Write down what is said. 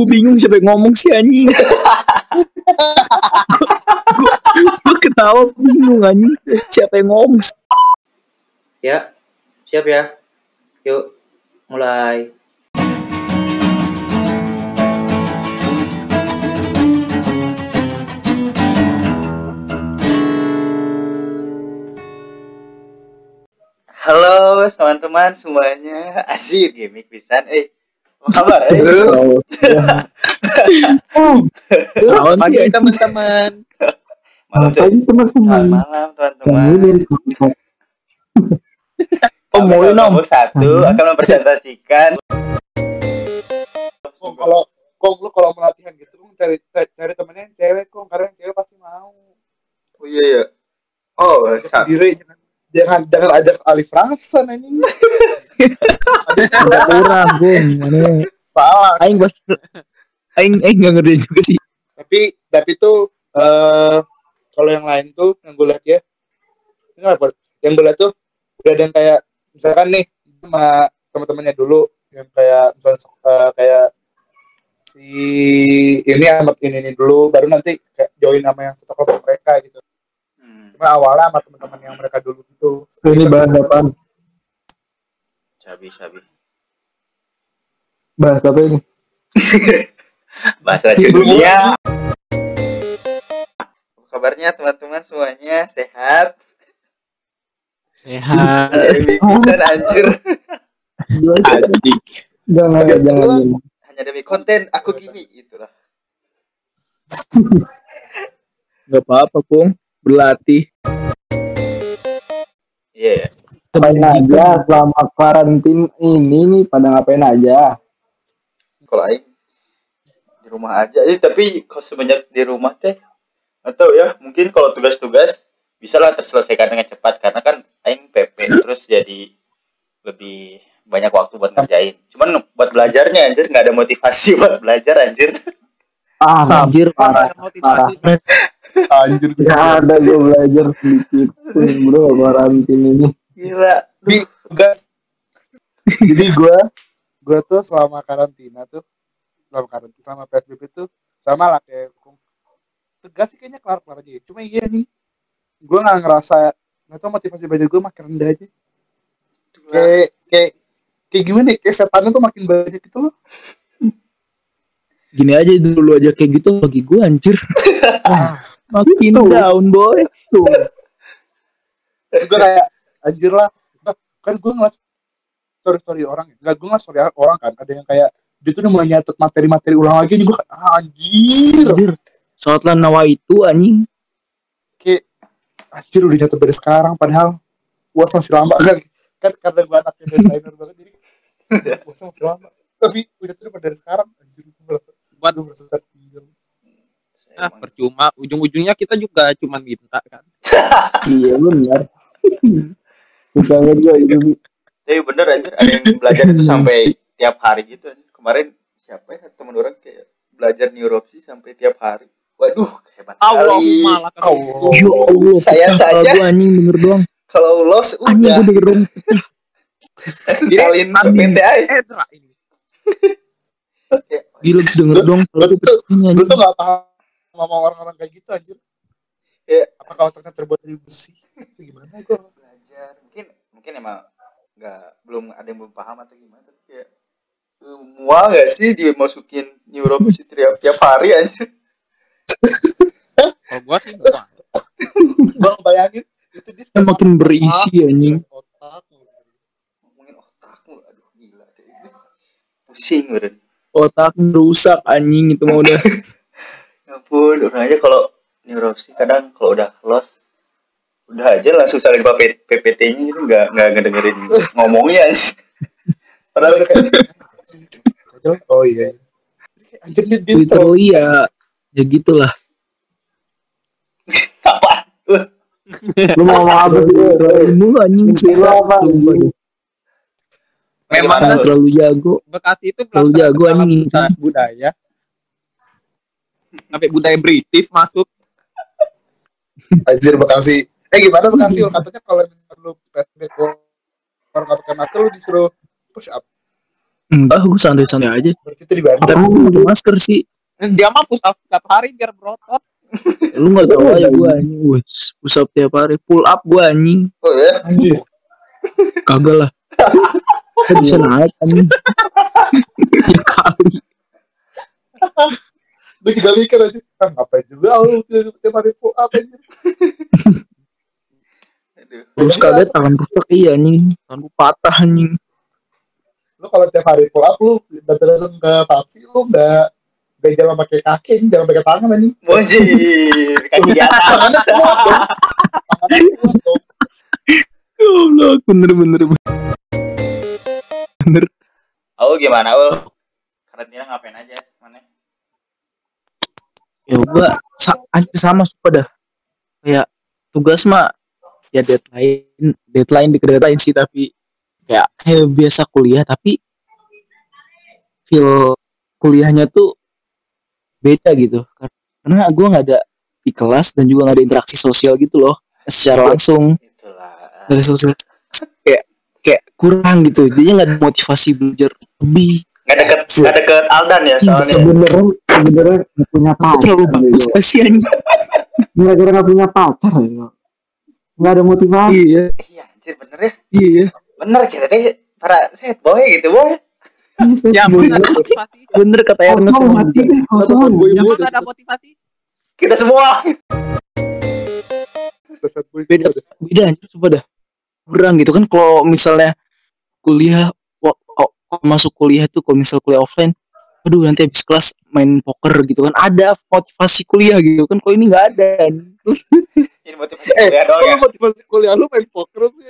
gue bingung siapa yang ngomong sih anjing gue ketawa bingung anjing siapa yang ngomong sih? Ya, siap ya. Yuk, mulai. Halo teman-teman semuanya. Asik gimmick pisan. Eh, apa kabar? Eh? Tahun Pagi sih teman-teman. Malam teman-teman? Malam teman-teman. Oh, Kami nom. satu akan mempresentasikan Kong, kalau kong lu kalau melatihan gitu kong cari cari, temennya yang cewek kong karena yang cewek pasti mau Oh iya ya. Oh, sendiri jangan jangan ajak Alif Rafsan ini kurang gue salah. aing aing nggak ngerti juga sih. Tapi tapi tuh eh kalau yang lain tuh yang gue lihat ya ini apa? Yang gue lihat tuh udah ada yang kayak misalkan nih sama teman-temannya dulu yang kayak misalnya eh, kayak si ini amat ini ini dulu baru nanti kayak join sama yang satu kelompok mereka gitu. Hmm, cuma awalnya sama teman-teman yang mereka dulu gitu. Ini bahas apa? Sabi sabi. Bahas apa ini? Bahasa dunia. Apa kabarnya teman-teman semuanya sehat? sehat Dari mingguan anjir. Jangan, jangan. Hanya demi konten aku gini itulah. nggak apa-apa kung berlatih Iya ya. Ngapain aja selama karantin ini nih pada ngapain aja? Kalau aing di rumah aja. Eh, tapi kalau semenjak di rumah teh atau ya mungkin kalau tugas-tugas bisa lah terselesaikan dengan cepat karena kan aing PP terus jadi lebih banyak waktu buat ngerjain. Cuman buat belajarnya anjir nggak ada motivasi buat belajar anjir. Ah, anjir parah. Motivasi. anjir Gak ada gue belajar sedikit pun bro karantin ini. Gila. di tugas jadi gue gue tuh selama karantina tuh selama karantina selama psbb tuh sama lah kayak Kung. tugas sih kayaknya kelar kelar aja ya. cuma iya nih gue nggak ngerasa nggak tau motivasi belajar gue makin rendah aja kayak kayak kayak gimana ya kayak setannya tuh makin banyak gitu loh gini aja dulu aja kayak gitu bagi gue anjir Ah, makin Tuh. down boy tuh terus gue kayak anjir lah. Bah, kan gue ngeliat story story orang ya. Nggak gue ngeliat story orang kan. Ada yang kayak dia tuh udah mulai nyatet materi-materi ulang lagi nih. Gue kayak ah, anjir. Anjir. Nawa itu anjing. Kayak anjir udah nyatet dari sekarang padahal puasa masih lama. Kan kan karena gue anaknya deadliner banget jadi puasa masih lama. Tapi udah tuh dari sekarang. Anjir gue merasa Buat gue merasa tertinggal. Ah, percuma. Ujung-ujungnya kita juga cuma minta kan. Iya benar. Suka banget gue itu. Tapi bener anjir ada yang belajar itu sampai tiap hari gitu. Kemarin siapa ya temen orang kayak belajar neuropsi sampai tiap hari. Waduh, hebat sekali. Allahumma laka Allah. ya Allah Saya saja. gua anjing denger doang Kalau los anjing udah gue denger doang viralin PTI. Edra ini. gila gue denger kalau pecahnya gue anjing tuh gak paham sama orang-orang kayak gitu anjir Ya. apakah otaknya terbuat dari besi gimana gue mungkin emang nggak belum ada yang belum paham atau gimana tapi kayak eh, mual gak sih dimasukin neuropsi tiap tiap hari anjir. Kalau gua sih enggak. gue bayangin itu dia Kan makin berisi anjing otak Ngomongin otakmu, aduh gila. Pusing bener. otak rusak anjing itu mah udah Ya ampun, orang aja kalau neuropsi kadang kalau udah los udah aja langsung salin PP, PPT-nya itu nggak nggak ngedengerin ngomongnya sih. Padahal kayak oh iya anjir dia Twitter terlalu- oh iya ya gitulah apa? Lu mau ngomong apa sih? Anjing lu apa? Sumpah deh. Memang kan terlalu jago Bekasi itu pelestarian jago anjing. budaya- budaya. Sampai budaya British masuk. anjir Bekasi eh gimana Bekasi Ul? katanya kalau lu PSBB keluar nggak pakai masker lu disuruh push up Enggak, gue santai-santai aja. Berarti itu di Bandung. Tapi gue pakai masker sih. Dia mah push up setiap hari biar berotot. Lu gak tau aja gue anjing. Wes, push up tiap hari. Pull up gue anjing. Oh ya, Anjir. Kagak lah. Kan bisa naik anjing. ya kali. Lu juga mikir aja. Ah, ngapain juga lu tiap tiap hari pull up aja. aduh. Terus kaget tangan rusak iya anjing. Tangan patah anjing. Lu kalau tiap hari pull up lu datang ke taksi lu enggak enggak jalan pakai kaki, jangan pakai tangan anjing. Muzir, kaki di atas. Tangannya kuat dong. Allah, bener-bener. Bener. Oh gimana, Ul? Karantina ngapain aja? Mana? Ya gua sa anjir sama suka dah. Kayak tugas mah ya deadline, deadline deket deadline sih tapi kayak kayak biasa kuliah tapi feel kuliahnya tuh beda gitu karena gua nggak ada di kelas dan juga nggak ada interaksi sosial gitu loh secara langsung Itulah. dari sosial kayak kayak kurang gitu dia nggak ada motivasi belajar lebih Nggak deket, nggak deket Aldan ya soalnya. sebenarnya sebenarnya nggak punya pacar terlalu bagus anjing nggak kira nggak punya pacar gitu. Nggak ada motivasi iya Iya, anjir bener ya. iya Bener kita deh para set boy gitu boy. Ya mana ada motivasi? bener kata Ernest kosong mati deh Ya mana ada motivasi? Kita semua. Beda beda anjir coba dah kurang gitu kan kalau misalnya kuliah oh, masuk kuliah tuh kalau misal kuliah offline aduh nanti habis kelas main poker gitu kan ada motivasi kuliah gitu kan kalau ini nggak ada Ini motivasi kuliah doang ya. Motivasi kuliah lu main poker sih.